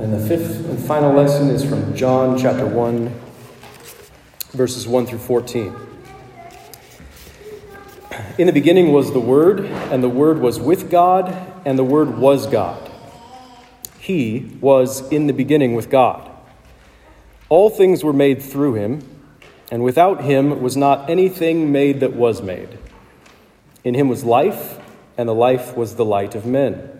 And the fifth and final lesson is from John chapter 1, verses 1 through 14. In the beginning was the Word, and the Word was with God, and the Word was God. He was in the beginning with God. All things were made through him, and without him was not anything made that was made. In him was life, and the life was the light of men.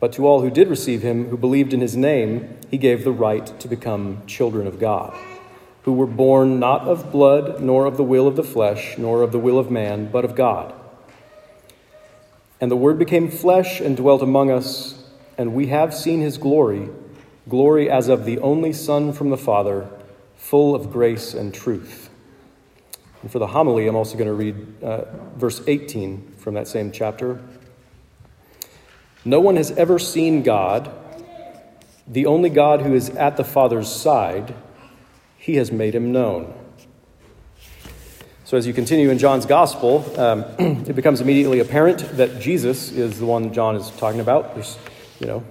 But to all who did receive him, who believed in his name, he gave the right to become children of God, who were born not of blood, nor of the will of the flesh, nor of the will of man, but of God. And the Word became flesh and dwelt among us, and we have seen his glory, glory as of the only Son from the Father, full of grace and truth. And for the homily, I'm also going to read uh, verse 18 from that same chapter. No one has ever seen God, the only God who is at the Father's side, he has made him known. So, as you continue in John's gospel, um, it becomes immediately apparent that Jesus is the one John is talking about. There's, you know,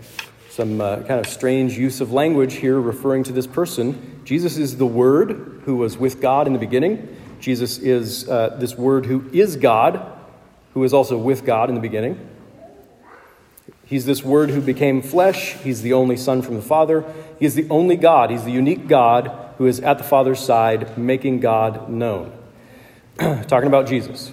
some uh, kind of strange use of language here referring to this person. Jesus is the Word who was with God in the beginning. Jesus is uh, this Word who is God, who is also with God in the beginning. He's this Word who became flesh. He's the only Son from the Father. He is the only God. He's the unique God who is at the Father's side, making God known. Talking about Jesus.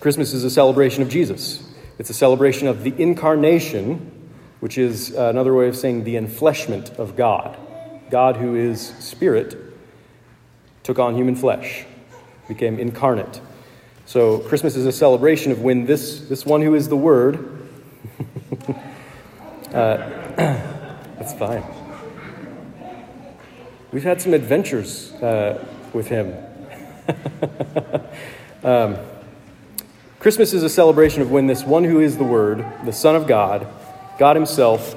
Christmas is a celebration of Jesus, it's a celebration of the incarnation, which is another way of saying the enfleshment of God. God, who is spirit, took on human flesh, became incarnate. So Christmas is a celebration of when this, this one who is the Word uh, that's fine. We've had some adventures uh, with him. um, Christmas is a celebration of when this one who is the Word, the Son of God, God Himself,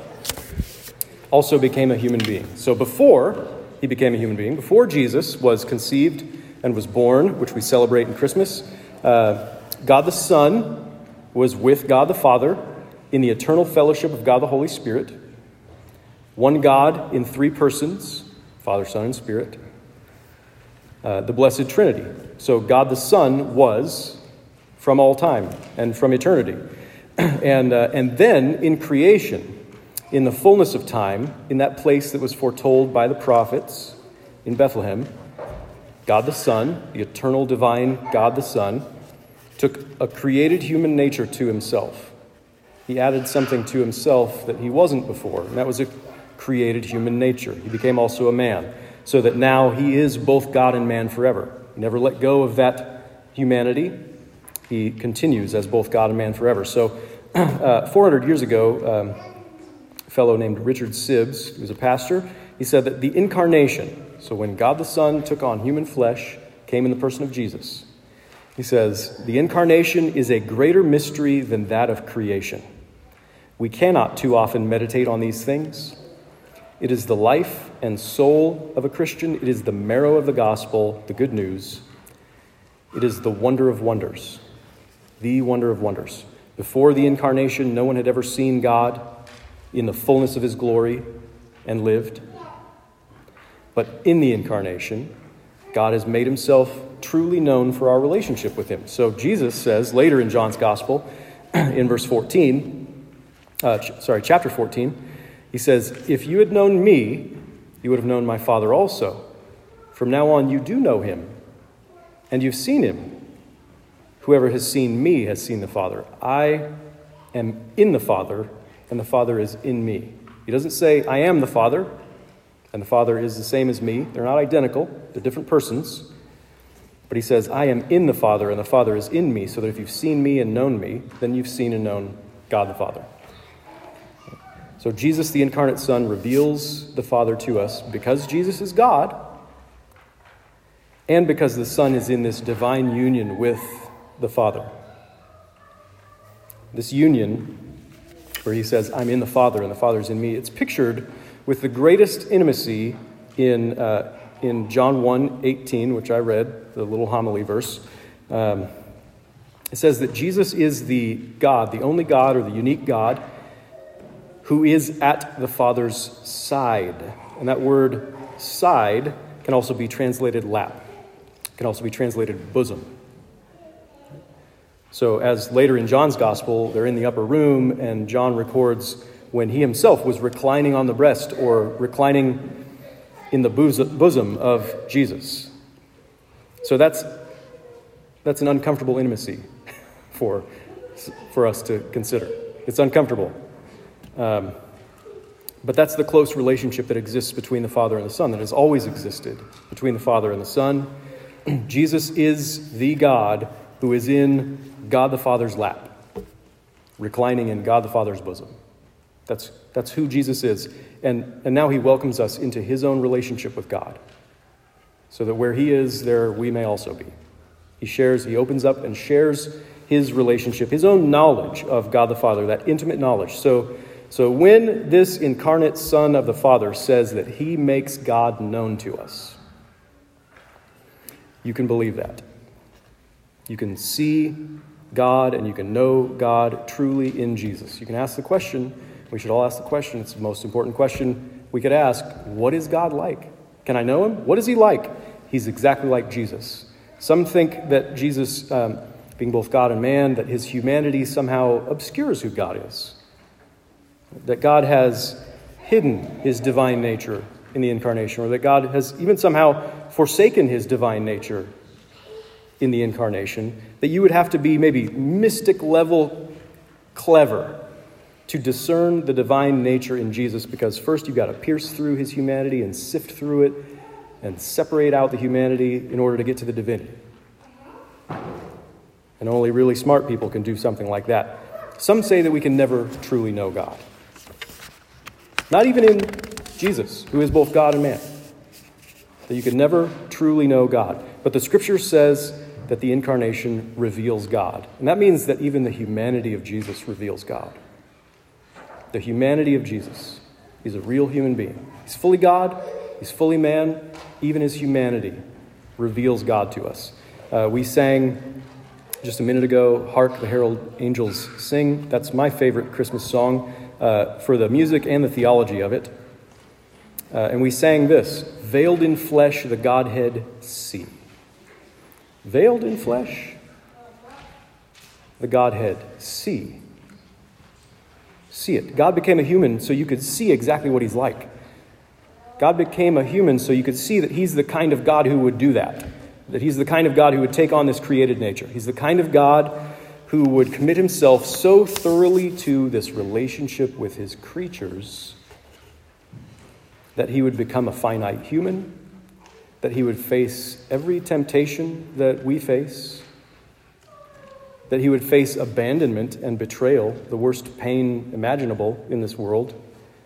also became a human being. So before he became a human being, before Jesus was conceived and was born, which we celebrate in Christmas, uh, God the Son was with God the Father in the eternal fellowship of God the Holy Spirit, one God in three persons Father, Son, and Spirit, uh, the Blessed Trinity. So God the Son was from all time and from eternity. and, uh, and then in creation, in the fullness of time, in that place that was foretold by the prophets in Bethlehem, God the Son, the eternal divine God the Son, took a created human nature to himself he added something to himself that he wasn't before, and that was a created human nature. He became also a man, so that now he is both God and man forever. He never let go of that humanity. He continues as both God and man forever. So, uh, 400 years ago, um, a fellow named Richard Sibbes, who was a pastor, he said that the incarnation, so when God the Son took on human flesh, came in the person of Jesus. He says, The incarnation is a greater mystery than that of creation. We cannot too often meditate on these things. It is the life and soul of a Christian, it is the marrow of the gospel, the good news. It is the wonder of wonders, the wonder of wonders. Before the incarnation, no one had ever seen God in the fullness of his glory and lived. But in the incarnation, God has made himself truly known for our relationship with him. So Jesus says later in John's gospel, in verse 14, uh, ch- sorry, chapter 14, he says, If you had known me, you would have known my Father also. From now on, you do know him, and you've seen him. Whoever has seen me has seen the Father. I am in the Father, and the Father is in me. He doesn't say, I am the Father and the Father is the same as me. They're not identical, they're different persons. But he says, I am in the Father, and the Father is in me, so that if you've seen me and known me, then you've seen and known God the Father. So, Jesus, the incarnate Son, reveals the Father to us because Jesus is God and because the Son is in this divine union with the Father. This union, where he says, I'm in the Father and the Father is in me, it's pictured with the greatest intimacy in, uh, in John 1 18, which I read, the little homily verse. Um, it says that Jesus is the God, the only God or the unique God who is at the Father's side. And that word side can also be translated lap, can also be translated bosom. So, as later in John's gospel, they're in the upper room, and John records when he himself was reclining on the breast or reclining in the bosom of Jesus. So, that's, that's an uncomfortable intimacy for, for us to consider. It's uncomfortable. Um, but that's the close relationship that exists between the Father and the Son, that has always existed between the Father and the Son. Jesus is the God who is in God the Father's lap, reclining in God the Father's bosom. That's, that's who Jesus is. And, and now he welcomes us into his own relationship with God, so that where he is, there we may also be. He shares, he opens up and shares his relationship, his own knowledge of God the Father, that intimate knowledge. So so when this incarnate Son of the Father says that he makes God known to us, you can believe that. You can see God and you can know God truly in Jesus. You can ask the question, we should all ask the question, it's the most important question we could ask what is God like? Can I know him? What is he like? He's exactly like Jesus. Some think that Jesus, um, being both God and man, that his humanity somehow obscures who God is that God has hidden his divine nature in the incarnation, or that God has even somehow forsaken his divine nature in the incarnation, that you would have to be maybe mystic level clever to discern the divine nature in Jesus because first you've got to pierce through his humanity and sift through it and separate out the humanity in order to get to the divinity. And only really smart people can do something like that. Some say that we can never truly know God. Not even in Jesus, who is both God and man. That you can never truly know God. But the scripture says that the incarnation reveals God. And that means that even the humanity of Jesus reveals God. The humanity of Jesus. He's a real human being. He's fully God, he's fully man. Even his humanity reveals God to us. Uh, we sang just a minute ago, Hark the Herald Angels Sing. That's my favorite Christmas song uh, for the music and the theology of it. Uh, and we sang this Veiled in flesh, the Godhead see. Veiled in flesh, the Godhead see. See it. God became a human so you could see exactly what he's like. God became a human so you could see that he's the kind of God who would do that. That he's the kind of God who would take on this created nature. He's the kind of God who would commit himself so thoroughly to this relationship with his creatures that he would become a finite human, that he would face every temptation that we face, that he would face abandonment and betrayal, the worst pain imaginable in this world,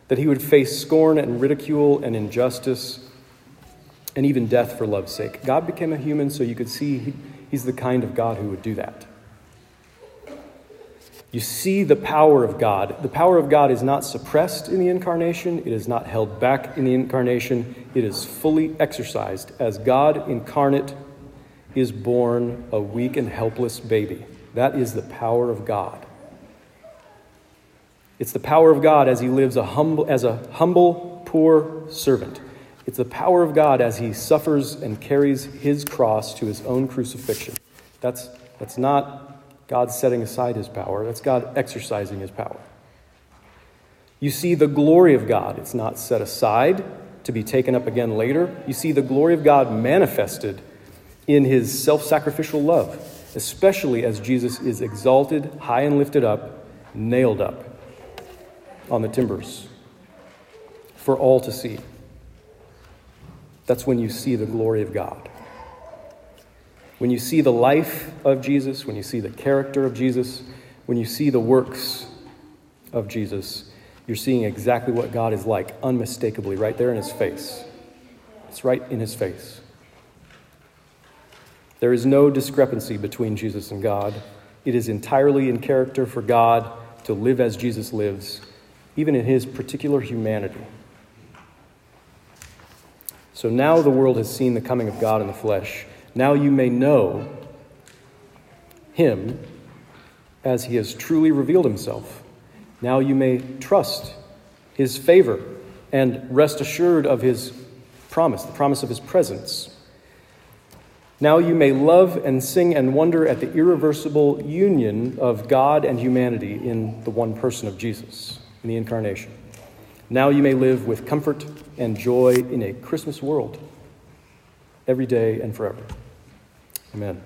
that he would face scorn and ridicule and injustice and even death for love's sake. God became a human so you could see he's the kind of God who would do that. You see the power of God. The power of God is not suppressed in the incarnation, it is not held back in the incarnation. It is fully exercised as God incarnate is born a weak and helpless baby. That is the power of God. It's the power of God as he lives a humble, as a humble, poor servant. It's the power of God as he suffers and carries his cross to his own crucifixion. That's, that's not God setting aside his power. That's God exercising his power. You see the glory of God. It's not set aside to be taken up again later. You see the glory of God manifested in his self sacrificial love, especially as Jesus is exalted, high and lifted up, nailed up on the timbers for all to see. That's when you see the glory of God. When you see the life of Jesus, when you see the character of Jesus, when you see the works of Jesus, you're seeing exactly what God is like, unmistakably, right there in his face. It's right in his face. There is no discrepancy between Jesus and God. It is entirely in character for God to live as Jesus lives, even in his particular humanity. So now the world has seen the coming of God in the flesh. Now you may know him as he has truly revealed himself. Now you may trust his favor and rest assured of his promise, the promise of his presence. Now you may love and sing and wonder at the irreversible union of God and humanity in the one person of Jesus, in the incarnation. Now you may live with comfort and joy in a Christmas world, every day and forever. Amen.